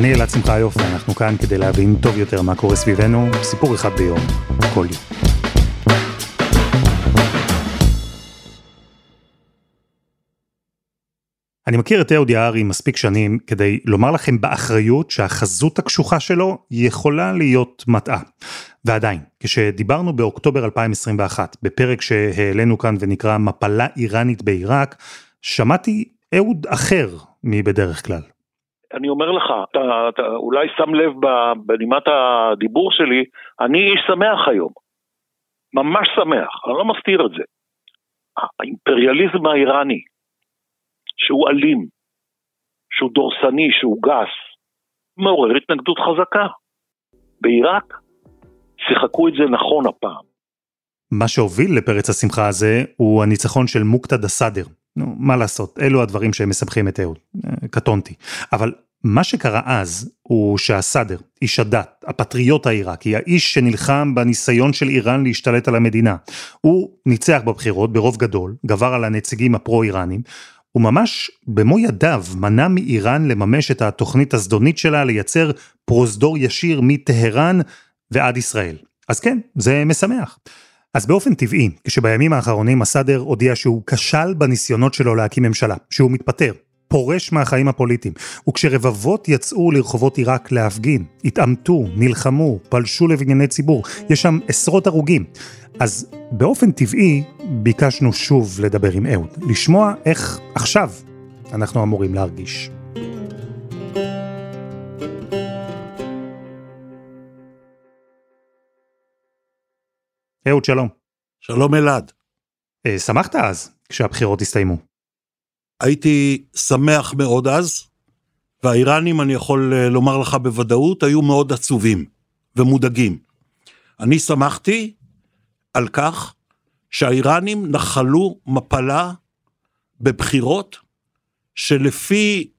אני אלעד שמחיוף, ואנחנו כאן כדי להבין טוב יותר מה קורה סביבנו, סיפור אחד ביום, כל יום. אני מכיר את אהוד יערי מספיק שנים כדי לומר לכם באחריות שהחזות הקשוחה שלו יכולה להיות מטעה. ועדיין, כשדיברנו באוקטובר 2021, בפרק שהעלינו כאן ונקרא מפלה איראנית בעיראק, שמעתי אהוד אחר מבדרך כלל. אני אומר לך, אתה, אתה אולי שם לב בנימת הדיבור שלי, אני איש שמח היום. ממש שמח, אני לא מסתיר את זה. האימפריאליזם האיראני, שהוא אלים, שהוא דורסני, שהוא גס, מעורר התנגדות חזקה. בעיראק שיחקו את זה נכון הפעם. מה שהוביל לפרץ השמחה הזה הוא הניצחון של מוקתד א-סאדר. נו, מה לעשות, אלו הדברים שהם מסבכים את אהוד. אה, קטונתי. אבל מה שקרה אז הוא שהסאדר, איש הדת, הפטריוט העיראקי, האיש שנלחם בניסיון של איראן להשתלט על המדינה, הוא ניצח בבחירות ברוב גדול, גבר על הנציגים הפרו-איראנים, וממש במו ידיו מנע מאיראן לממש את התוכנית הזדונית שלה לייצר פרוזדור ישיר מטהרן ועד ישראל. אז כן, זה משמח. אז באופן טבעי, כשבימים האחרונים הסאדר הודיע שהוא כשל בניסיונות שלו להקים ממשלה, שהוא מתפטר, פורש מהחיים הפוליטיים, וכשרבבות יצאו לרחובות עיראק להפגין, התעמתו, נלחמו, פלשו לבנייני ציבור, יש שם עשרות הרוגים. אז באופן טבעי ביקשנו שוב לדבר עם אהוד, לשמוע איך עכשיו אנחנו אמורים להרגיש. אהוד, שלום. שלום אלעד. אה, שמחת אז, כשהבחירות הסתיימו. הייתי שמח מאוד אז, והאיראנים, אני יכול אה, לומר לך בוודאות, היו מאוד עצובים ומודאגים. אני שמחתי על כך שהאיראנים נחלו מפלה בבחירות שלפי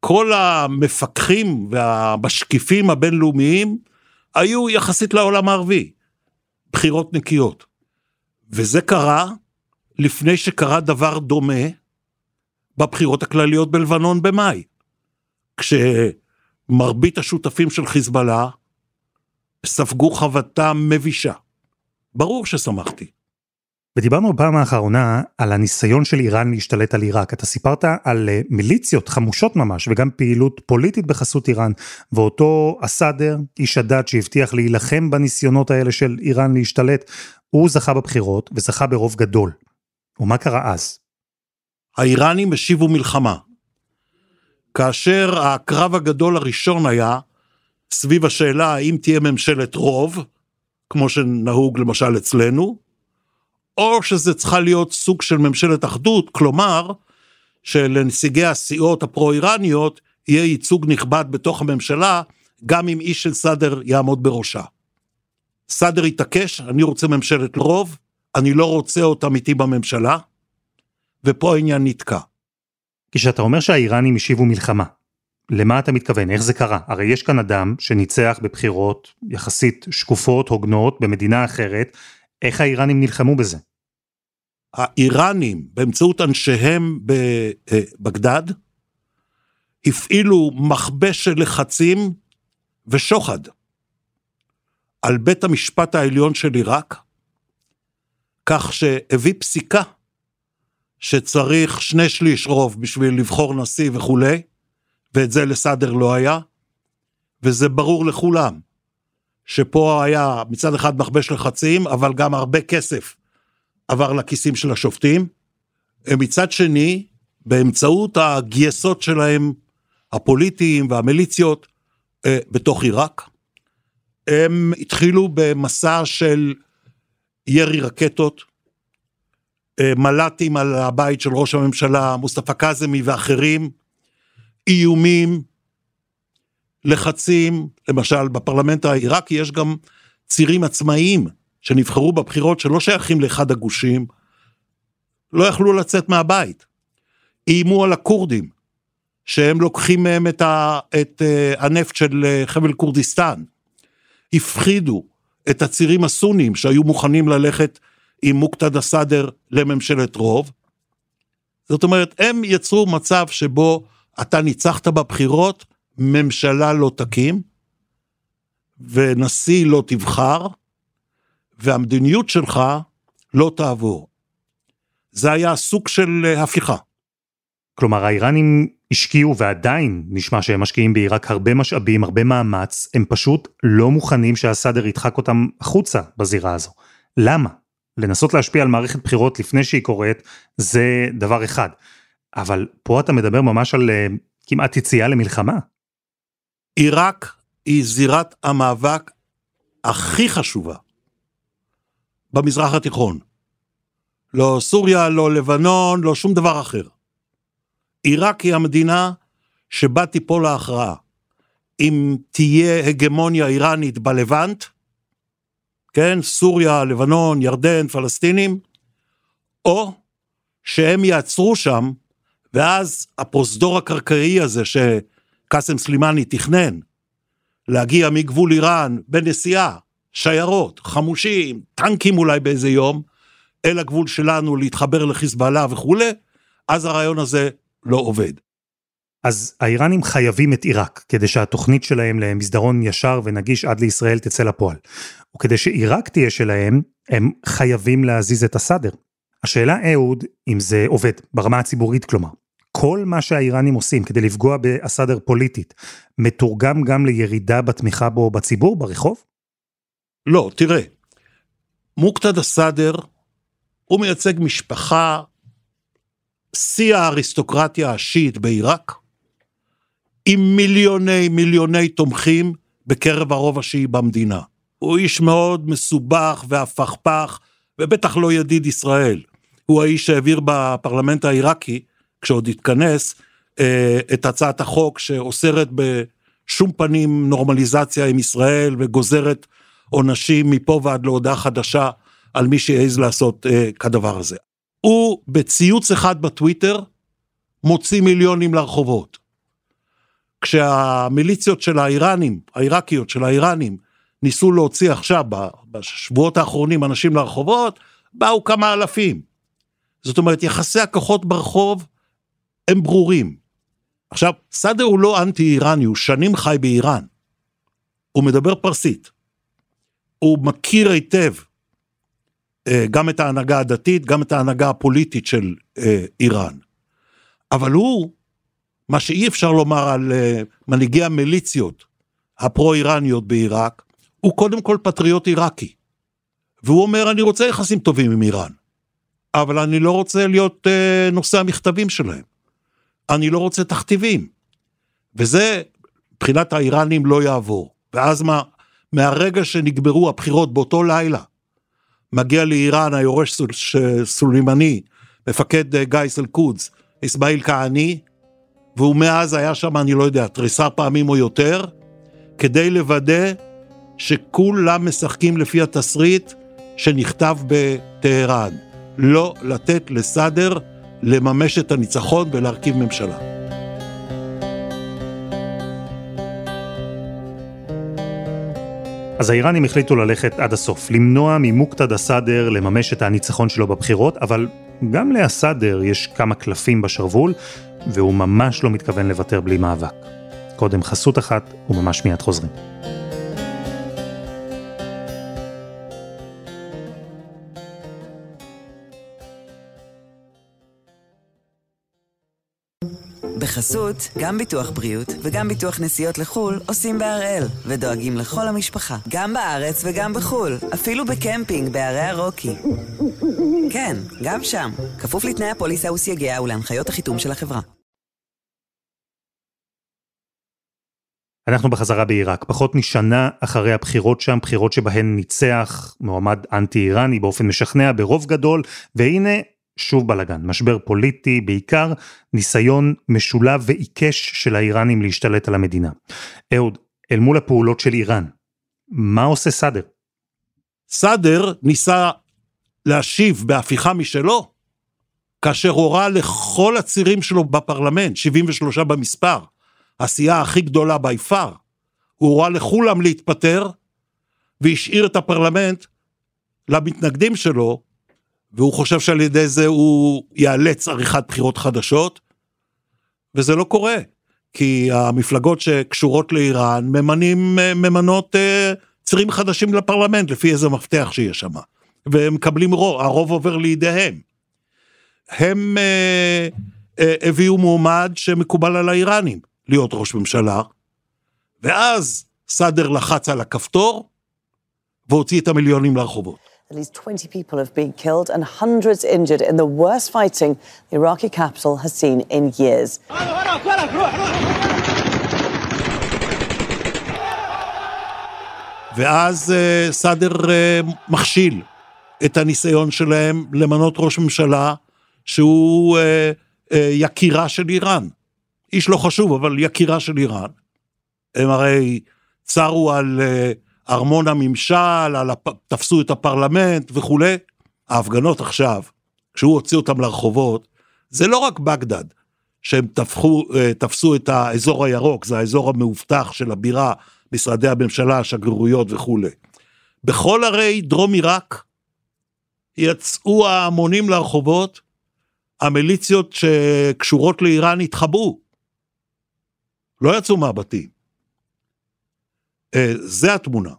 כל המפקחים והמשקיפים הבינלאומיים היו יחסית לעולם הערבי. בחירות נקיות. וזה קרה לפני שקרה דבר דומה בבחירות הכלליות בלבנון במאי. כשמרבית השותפים של חיזבאללה ספגו חבטה מבישה. ברור ששמחתי. ודיברנו בפעם האחרונה על הניסיון של איראן להשתלט על עיראק. אתה סיפרת על אה, מיליציות חמושות ממש, וגם פעילות פוליטית בחסות איראן, ואותו אסאדר, איש הדת שהבטיח להילחם בניסיונות האלה של איראן להשתלט, הוא זכה בבחירות וזכה ברוב גדול. ומה קרה אז? האיראנים השיבו מלחמה. כאשר הקרב הגדול הראשון היה סביב השאלה האם תהיה ממשלת רוב, כמו שנהוג למשל אצלנו, או שזה צריכה להיות סוג של ממשלת אחדות, כלומר, שלנציגי הסיעות הפרו-איראניות יהיה ייצוג נכבד בתוך הממשלה, גם אם איש של סאדר יעמוד בראשה. סאדר התעקש, אני רוצה ממשלת רוב, אני לא רוצה אותם איתי בממשלה, ופה העניין נתקע. כשאתה אומר שהאיראנים השיבו מלחמה, למה אתה מתכוון? איך זה קרה? הרי יש כאן אדם שניצח בבחירות יחסית שקופות, הוגנות, במדינה אחרת, איך האיראנים נלחמו בזה? האיראנים, באמצעות אנשיהם בבגדד, הפעילו מכבש של לחצים ושוחד על בית המשפט העליון של עיראק, כך שהביא פסיקה שצריך שני שליש רוב בשביל לבחור נשיא וכולי, ואת זה לסאדר לא היה, וזה ברור לכולם. שפה היה מצד אחד מכבש לחצים, אבל גם הרבה כסף עבר לכיסים של השופטים. מצד שני, באמצעות הגייסות שלהם, הפוליטיים והמיליציות, אה, בתוך עיראק, הם התחילו במסע של ירי רקטות, אה, מל"טים על הבית של ראש הממשלה, מוסטפא קאזמי ואחרים, איומים, לחצים, למשל בפרלמנט העיראקי יש גם צירים עצמאיים שנבחרו בבחירות שלא שייכים לאחד הגושים, לא יכלו לצאת מהבית. איימו על הכורדים, שהם לוקחים מהם את, ה, את uh, הנפט של uh, חבל כורדיסטן. הפחידו את הצירים הסונים שהיו מוכנים ללכת עם מוקתד א-סאדר לממשלת רוב. זאת אומרת, הם יצרו מצב שבו אתה ניצחת בבחירות, ממשלה לא תקים, ונשיא לא תבחר, והמדיניות שלך לא תעבור. זה היה סוג של אה, הפיכה. כלומר, האיראנים השקיעו ועדיין נשמע שהם משקיעים בעיראק הרבה משאבים, הרבה מאמץ, הם פשוט לא מוכנים שהסאדר ידחק אותם החוצה בזירה הזו. למה? לנסות להשפיע על מערכת בחירות לפני שהיא קורית, זה דבר אחד. אבל פה אתה מדבר ממש על uh, כמעט יציאה למלחמה. עיראק היא זירת המאבק הכי חשובה במזרח התיכון. לא סוריה, לא לבנון, לא שום דבר אחר. עיראק היא המדינה שבה תיפול ההכרעה. אם תהיה הגמוניה איראנית בלבנט, כן, סוריה, לבנון, ירדן, פלסטינים, או שהם יעצרו שם, ואז הפרוזדור הקרקעי הזה שקאסם סלימני תכנן, להגיע מגבול איראן בנסיעה, שיירות, חמושים, טנקים אולי באיזה יום, אל הגבול שלנו להתחבר לחיזבאללה וכולי, אז הרעיון הזה לא עובד. אז האיראנים חייבים את עיראק, כדי שהתוכנית שלהם למסדרון ישר ונגיש עד לישראל תצא לפועל. וכדי שעיראק תהיה שלהם, הם חייבים להזיז את הסאדר. השאלה, אהוד, אם זה עובד, ברמה הציבורית כלומר. כל מה שהאיראנים עושים כדי לפגוע באסאדר פוליטית, מתורגם גם לירידה בתמיכה בו בציבור, ברחוב? לא, תראה, מוקתד א-סאדר, הוא מייצג משפחה שיא האריסטוקרטיה השיעית בעיראק, עם מיליוני מיליוני תומכים בקרב הרוב השיעי במדינה. הוא איש מאוד מסובך והפכפך, ובטח לא ידיד ישראל. הוא האיש שהעביר בפרלמנט העיראקי, כשעוד התכנס, אה, את הצעת החוק שאוסרת בשום פנים נורמליזציה עם ישראל וגוזרת עונשים מפה ועד להודעה חדשה על מי שיעז לעשות אה, כדבר הזה. הוא בציוץ אחד בטוויטר מוציא מיליונים לרחובות. כשהמיליציות של האיראנים, העיראקיות של האיראנים, ניסו להוציא עכשיו, בשבועות האחרונים, אנשים לרחובות, באו כמה אלפים. זאת אומרת, יחסי הכוחות ברחוב הם ברורים. עכשיו, סאדר הוא לא אנטי-איראני, הוא שנים חי באיראן. הוא מדבר פרסית. הוא מכיר היטב אה, גם את ההנהגה הדתית, גם את ההנהגה הפוליטית של אה, איראן. אבל הוא, מה שאי אפשר לומר על אה, מנהיגי המיליציות הפרו-איראניות בעיראק, הוא קודם כל פטריוט עיראקי. והוא אומר, אני רוצה יחסים טובים עם איראן, אבל אני לא רוצה להיות נושא המכתבים שלהם. אני לא רוצה תכתיבים. וזה, מבחינת האיראנים לא יעבור. ואז מה, מהרגע שנגמרו הבחירות באותו לילה, מגיע לאיראן היורש סולימני, מפקד אה, גיס אל-קודס, אסמאעיל כעני, והוא מאז היה שם, אני לא יודע, תריסר פעמים או יותר, כדי לוודא שכולם משחקים לפי התסריט שנכתב בטהרן. לא לתת לסאדר לממש את הניצחון ולהרכיב ממשלה. אז האיראנים החליטו ללכת עד הסוף, למנוע ממוקתד א-סאדר לממש את הניצחון שלו בבחירות, אבל גם לאסאדר יש כמה קלפים בשרוול, והוא ממש לא מתכוון לוותר בלי מאבק. קודם חסות אחת, וממש מיד חוזרים. בחסות, גם ביטוח בריאות וגם ביטוח נסיעות לחו"ל עושים בהראל, ודואגים לכל המשפחה, גם בארץ וגם בחו"ל, אפילו בקמפינג בערי הרוקי. כן, גם שם, כפוף לתנאי הפוליסה וסייגיה ולהנחיות החיתום של החברה. אנחנו בחזרה בעיראק, פחות משנה אחרי הבחירות שם, בחירות שבהן ניצח מועמד אנטי-איראני באופן משכנע ברוב גדול, והנה שוב בלאגן, משבר פוליטי, בעיקר ניסיון משולב ועיקש של האיראנים להשתלט על המדינה. אהוד, אל מול הפעולות של איראן, מה עושה סאדר? סאדר ניסה להשיב בהפיכה משלו, כאשר הורה לכל הצירים שלו בפרלמנט, 73 במספר, הסיעה הכי גדולה בי פאר, הוא הורה לכולם להתפטר, והשאיר את הפרלמנט למתנגדים שלו, והוא חושב שעל ידי זה הוא יאלץ עריכת בחירות חדשות, וזה לא קורה, כי המפלגות שקשורות לאיראן ממנים, ממנות uh, צירים חדשים לפרלמנט, לפי איזה מפתח שיש שם, והם מקבלים רוב, הרוב עובר לידיהם. הם uh, uh, הביאו מועמד שמקובל על האיראנים להיות ראש ממשלה, ואז סאדר לחץ על הכפתור, והוציא את המיליונים לרחובות. At least 20 people have been killed and hundreds injured in the worst fighting the Iraqi capital has seen in years. ואז uh, סאדר uh, מכשיל את הניסיון שלהם למנות ראש ממשלה שהוא uh, uh, יקירה של איראן. איש לא חשוב, אבל יקירה של איראן. הם הרי צרו על uh, ארמון הממשל, על הפ... תפסו את הפרלמנט וכולי. ההפגנות עכשיו, כשהוא הוציא אותם לרחובות, זה לא רק בגדד, שהם תפחו, uh, תפסו את האזור הירוק, זה האזור המאובטח של הבירה, משרדי הממשלה, השגרירויות וכולי. בכל ערי דרום עיראק יצאו ההמונים לרחובות, המיליציות שקשורות לאיראן התחבאו. לא יצאו מהבתים. אה, זה התמונה.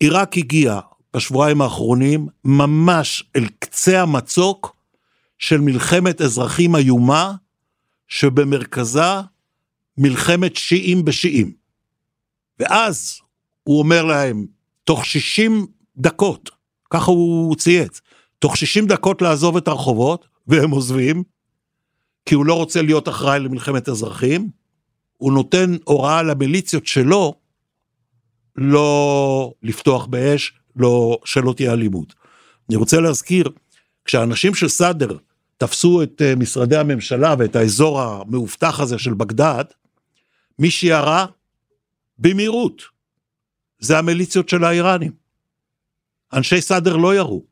עיראק הגיע בשבועיים האחרונים ממש אל קצה המצוק של מלחמת אזרחים איומה, שבמרכזה מלחמת שיעים בשיעים. ואז הוא אומר להם, תוך 60 דקות, ככה הוא צייץ, תוך 60 דקות לעזוב את הרחובות, והם עוזבים, כי הוא לא רוצה להיות אחראי למלחמת אזרחים, הוא נותן הוראה למיליציות שלו לא לפתוח באש, לא, שלא תהיה אלימות. אני רוצה להזכיר, כשהאנשים של סאדר תפסו את אה, משרדי הממשלה ואת האזור המאובטח הזה של בגדד, מי שירה במהירות זה המיליציות של האיראנים. אנשי סאדר לא ירו.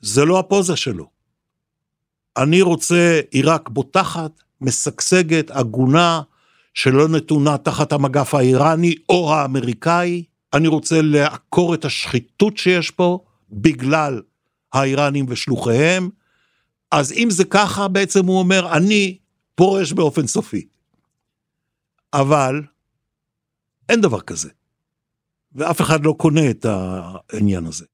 זה לא הפוזה שלו. אני רוצה עיראק בוטחת, משגשגת, הגונה, שלא נתונה תחת המגף האיראני או האמריקאי. אני רוצה לעקור את השחיתות שיש פה בגלל האיראנים ושלוחיהם. אז אם זה ככה, בעצם הוא אומר, אני פורש באופן סופי. אבל אין דבר כזה. ואף אחד לא קונה את העניין הזה.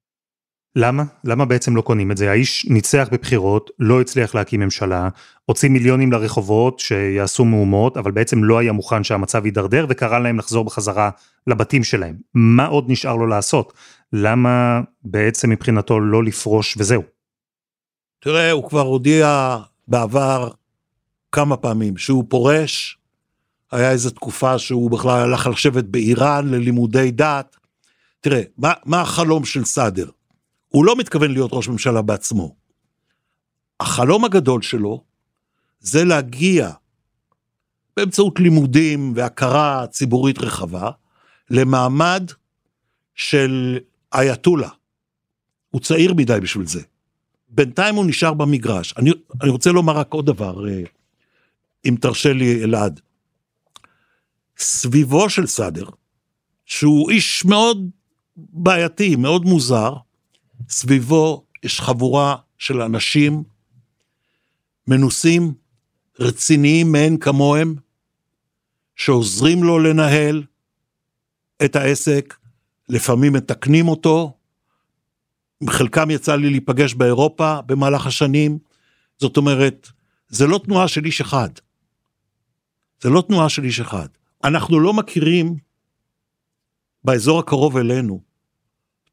למה? למה בעצם לא קונים את זה? האיש ניצח בבחירות, לא הצליח להקים ממשלה, הוציא מיליונים לרחובות שיעשו מהומות, אבל בעצם לא היה מוכן שהמצב יידרדר וקרא להם לחזור בחזרה לבתים שלהם. מה עוד נשאר לו לעשות? למה בעצם מבחינתו לא לפרוש וזהו? תראה, הוא כבר הודיע בעבר כמה פעמים שהוא פורש, היה איזו תקופה שהוא בכלל הלך לשבת באיראן ללימודי דת. תראה, מה, מה החלום של סאדר? הוא לא מתכוון להיות ראש ממשלה בעצמו. החלום הגדול שלו זה להגיע באמצעות לימודים והכרה ציבורית רחבה למעמד של אייתולה. הוא צעיר מדי בשביל זה. בינתיים הוא נשאר במגרש. אני, אני רוצה לומר רק עוד דבר, אה, אם תרשה לי אלעד. סביבו של סאדר, שהוא איש מאוד בעייתי, מאוד מוזר, סביבו יש חבורה של אנשים מנוסים, רציניים מאין כמוהם, שעוזרים לו לנהל את העסק, לפעמים מתקנים אותו, חלקם יצא לי להיפגש באירופה במהלך השנים, זאת אומרת, זה לא תנועה של איש אחד. זה לא תנועה של איש אחד. אנחנו לא מכירים באזור הקרוב אלינו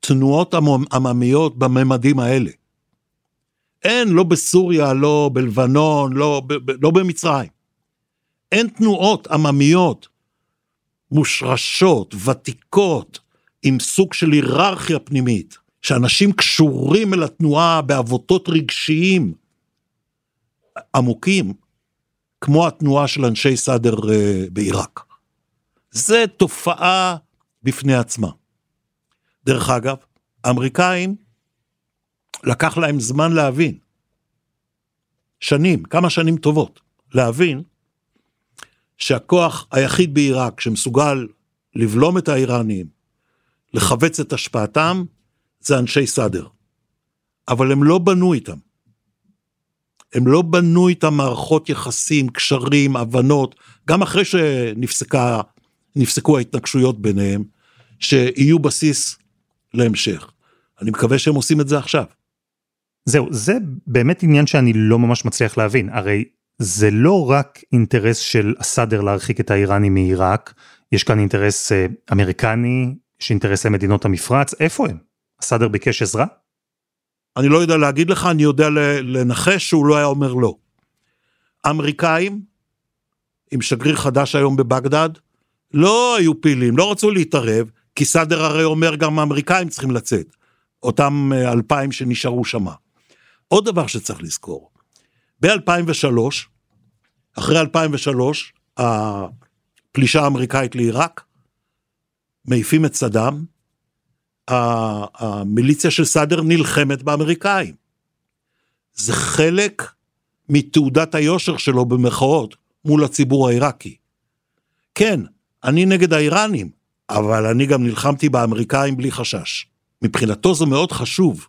תנועות עממיות בממדים האלה. אין, לא בסוריה, לא בלבנון, לא, ב, לא במצרים. אין תנועות עממיות מושרשות, ותיקות, עם סוג של היררכיה פנימית, שאנשים קשורים אל התנועה בעבותות רגשיים עמוקים, כמו התנועה של אנשי סאדר אה, בעיראק. זה תופעה בפני עצמה. דרך אגב, האמריקאים, לקח להם זמן להבין, שנים, כמה שנים טובות, להבין שהכוח היחיד בעיראק שמסוגל לבלום את האיראנים, לכווץ את השפעתם, זה אנשי סאדר. אבל הם לא בנו איתם. הם לא בנו איתם מערכות יחסים, קשרים, הבנות, גם אחרי שנפסקו ההתנגשויות ביניהם, שיהיו בסיס להמשך. אני מקווה שהם עושים את זה עכשיו. זהו, זה באמת עניין שאני לא ממש מצליח להבין. הרי זה לא רק אינטרס של הסאדר להרחיק את האיראנים מעיראק, יש כאן אינטרס אה, אמריקני, יש אינטרסי מדינות המפרץ, איפה הם? הסאדר ביקש עזרה? אני לא יודע להגיד לך, אני יודע לנחש שהוא לא היה אומר לא. האמריקאים, עם שגריר חדש היום בבגדד, לא היו פעילים, לא רצו להתערב, כי סאדר הרי אומר גם האמריקאים צריכים לצאת, אותם אה, אלפיים שנשארו שמה. עוד דבר שצריך לזכור, ב-2003, אחרי 2003, הפלישה האמריקאית לעיראק, מעיפים את סדאם, המיליציה של סאדר נלחמת באמריקאים. זה חלק מתעודת היושר שלו במחאות מול הציבור העיראקי. כן, אני נגד האיראנים, אבל אני גם נלחמתי באמריקאים בלי חשש. מבחינתו זה מאוד חשוב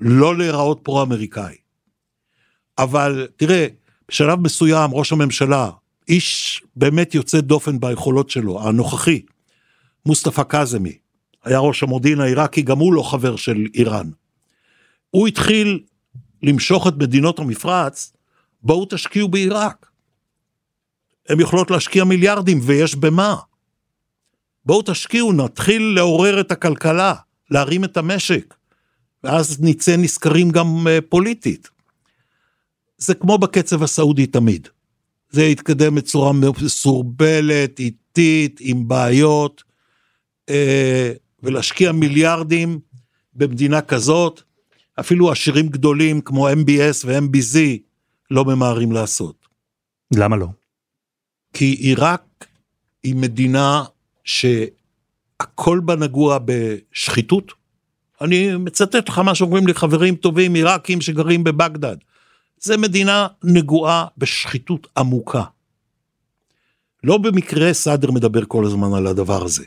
לא להיראות פרו-אמריקאי. אבל תראה, בשלב מסוים ראש הממשלה, איש באמת יוצא דופן ביכולות שלו, הנוכחי, מוסטפא קאזמי, היה ראש המודיעין העיראקי, גם הוא לא חבר של איראן. הוא התחיל למשוך את מדינות המפרץ, בואו תשקיעו בעיראק. הן יכולות להשקיע מיליארדים ויש במה. בואו תשקיעו, נתחיל לעורר את הכלכלה, להרים את המשק, ואז נצא נשכרים גם uh, פוליטית. זה כמו בקצב הסעודי תמיד. זה יתקדם בצורה מסורבלת, איטית, עם בעיות, אה, ולהשקיע מיליארדים במדינה כזאת, אפילו עשירים גדולים כמו MBS ו-MBZ לא ממהרים לעשות. למה לא? כי עיראק היא מדינה שהכל בה נגוע בשחיתות. אני מצטט לך מה שאומרים לי חברים טובים עיראקים שגרים בבגדד. זה מדינה נגועה בשחיתות עמוקה. לא במקרה סאדר מדבר כל הזמן על הדבר הזה.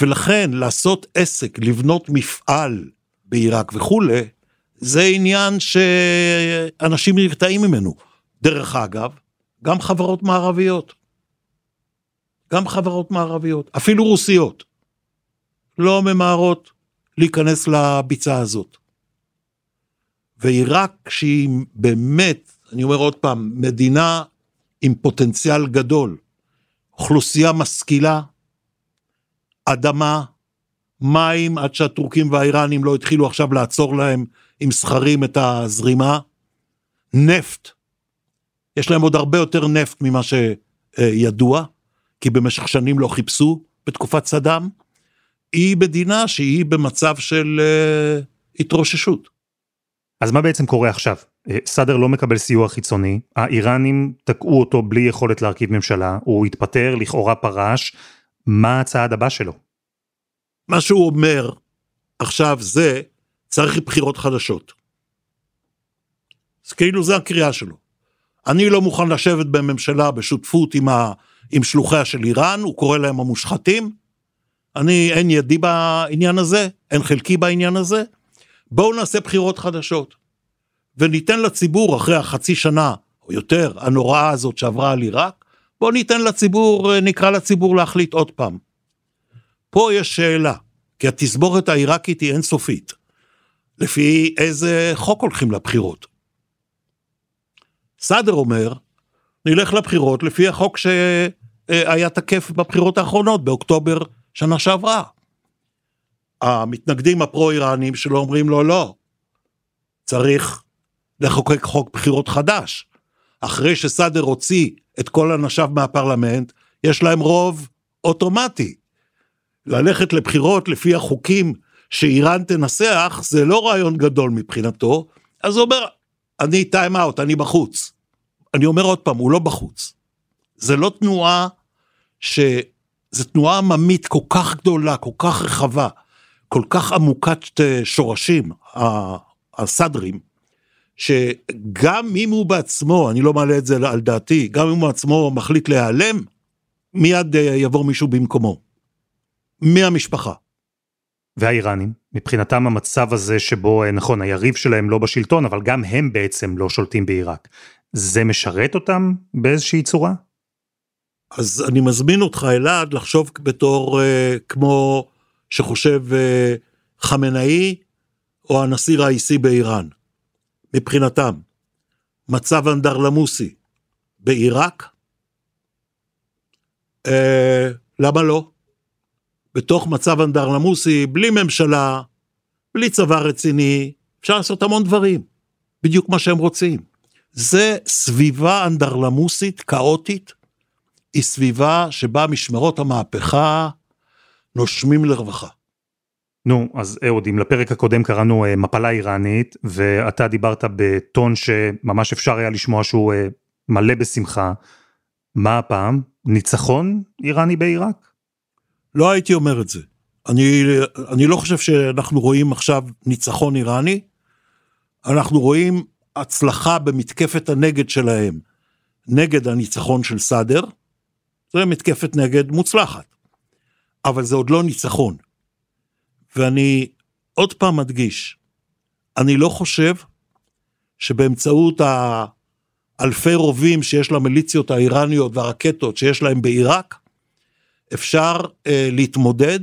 ולכן לעשות עסק, לבנות מפעל בעיראק וכולי, זה עניין שאנשים נרתעים ממנו. דרך אגב, גם חברות מערביות. גם חברות מערביות, אפילו רוסיות, לא ממהרות להיכנס לביצה הזאת. ועיראק שהיא באמת, אני אומר עוד פעם, מדינה עם פוטנציאל גדול, אוכלוסייה משכילה, אדמה, מים, עד שהטורקים והאיראנים לא התחילו עכשיו לעצור להם עם סכרים את הזרימה, נפט, יש להם עוד הרבה יותר נפט ממה שידוע, כי במשך שנים לא חיפשו בתקופת סדאם, היא מדינה שהיא במצב של uh, התרוששות. אז מה בעצם קורה עכשיו? אה, סאדר לא מקבל סיוע חיצוני, האיראנים תקעו אותו בלי יכולת להרכיב ממשלה, הוא התפטר, לכאורה פרש, מה הצעד הבא שלו? מה שהוא אומר עכשיו זה, צריך בחירות חדשות. אז כאילו זה הקריאה שלו. אני לא מוכן לשבת בממשלה בשותפות עם, ה, עם שלוחיה של איראן, הוא קורא להם המושחתים. אני, אין ידי בעניין הזה, אין חלקי בעניין הזה. בואו נעשה בחירות חדשות. וניתן לציבור, אחרי החצי שנה או יותר, הנוראה הזאת שעברה על עיראק, בואו ניתן לציבור, נקרא לציבור להחליט עוד פעם. פה יש שאלה, כי התסבורת העיראקית היא אינסופית. לפי איזה חוק הולכים לבחירות? סאדר אומר, נלך לבחירות לפי החוק שהיה תקף בבחירות האחרונות, באוקטובר שנה שעברה. המתנגדים הפרו-איראנים שלו אומרים לו, לא, צריך לחוקק חוק בחירות חדש. אחרי שסאדר הוציא את כל אנשיו מהפרלמנט, יש להם רוב אוטומטי. ללכת לבחירות לפי החוקים שאיראן תנצח, זה לא רעיון גדול מבחינתו, אז הוא אומר, אני טיים אאוט, אני בחוץ. אני אומר עוד פעם, הוא לא בחוץ. זה לא תנועה ש... זו תנועה עממית כל כך גדולה, כל כך רחבה, כל כך עמוקת שורשים, הסדרים, שגם אם הוא בעצמו, אני לא מעלה את זה על דעתי, גם אם הוא בעצמו מחליט להיעלם, מיד אה, יבוא מישהו במקומו. מהמשפחה. והאיראנים, מבחינתם המצב הזה שבו, אה, נכון, היריב שלהם לא בשלטון, אבל גם הם בעצם לא שולטים בעיראק. זה משרת אותם באיזושהי צורה? אז אני מזמין אותך, אלעד, לחשוב בתור אה, כמו שחושב אה, חמינאי או הנשיא ראיסי באיראן. מבחינתם, מצב אנדרלמוסי בעיראק? אה, למה לא? בתוך מצב אנדרלמוסי, בלי ממשלה, בלי צבא רציני, אפשר לעשות המון דברים, בדיוק מה שהם רוצים. זה סביבה אנדרלמוסית, כאוטית, היא סביבה שבה משמרות המהפכה נושמים לרווחה. נו, אז אהוד, אם לפרק הקודם קראנו אה, מפלה איראנית, ואתה דיברת בטון שממש אפשר היה לשמוע שהוא אה, מלא בשמחה, מה הפעם? ניצחון איראני בעיראק? לא הייתי אומר את זה. אני, אני לא חושב שאנחנו רואים עכשיו ניצחון איראני, אנחנו רואים הצלחה במתקפת הנגד שלהם נגד הניצחון של סאדר, זה מתקפת נגד מוצלחת, אבל זה עוד לא ניצחון. ואני עוד פעם מדגיש, אני לא חושב שבאמצעות האלפי רובים שיש למיליציות האיראניות והרקטות שיש להם בעיראק, אפשר אה, להתמודד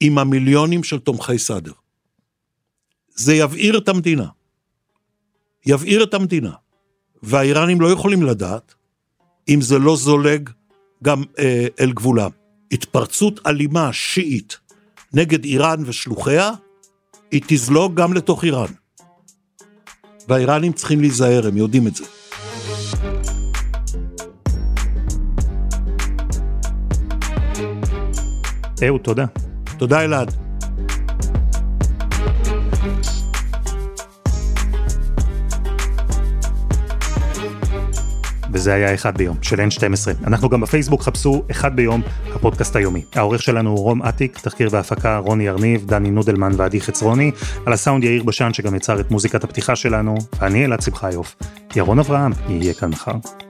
עם המיליונים של תומכי סאדר. זה יבעיר את המדינה. יבעיר את המדינה. והאיראנים לא יכולים לדעת אם זה לא זולג גם אה, אל גבולם. התפרצות אלימה שיעית נגד איראן ושלוחיה, היא תזלוג גם לתוך איראן. והאיראנים צריכים להיזהר, הם יודעים את זה. אהוד, תודה. תודה אלעד. וזה היה אחד ביום, של N12. אנחנו גם בפייסבוק חפשו אחד ביום, הפודקאסט היומי. העורך שלנו הוא רום אטיק, תחקיר והפקה רוני ארניב, דני נודלמן ועדי חצרוני, על הסאונד יאיר בשן שגם יצר את מוזיקת הפתיחה שלנו, ואני אלעד שמחיוף. ירון אברהם יהיה כאן מחר.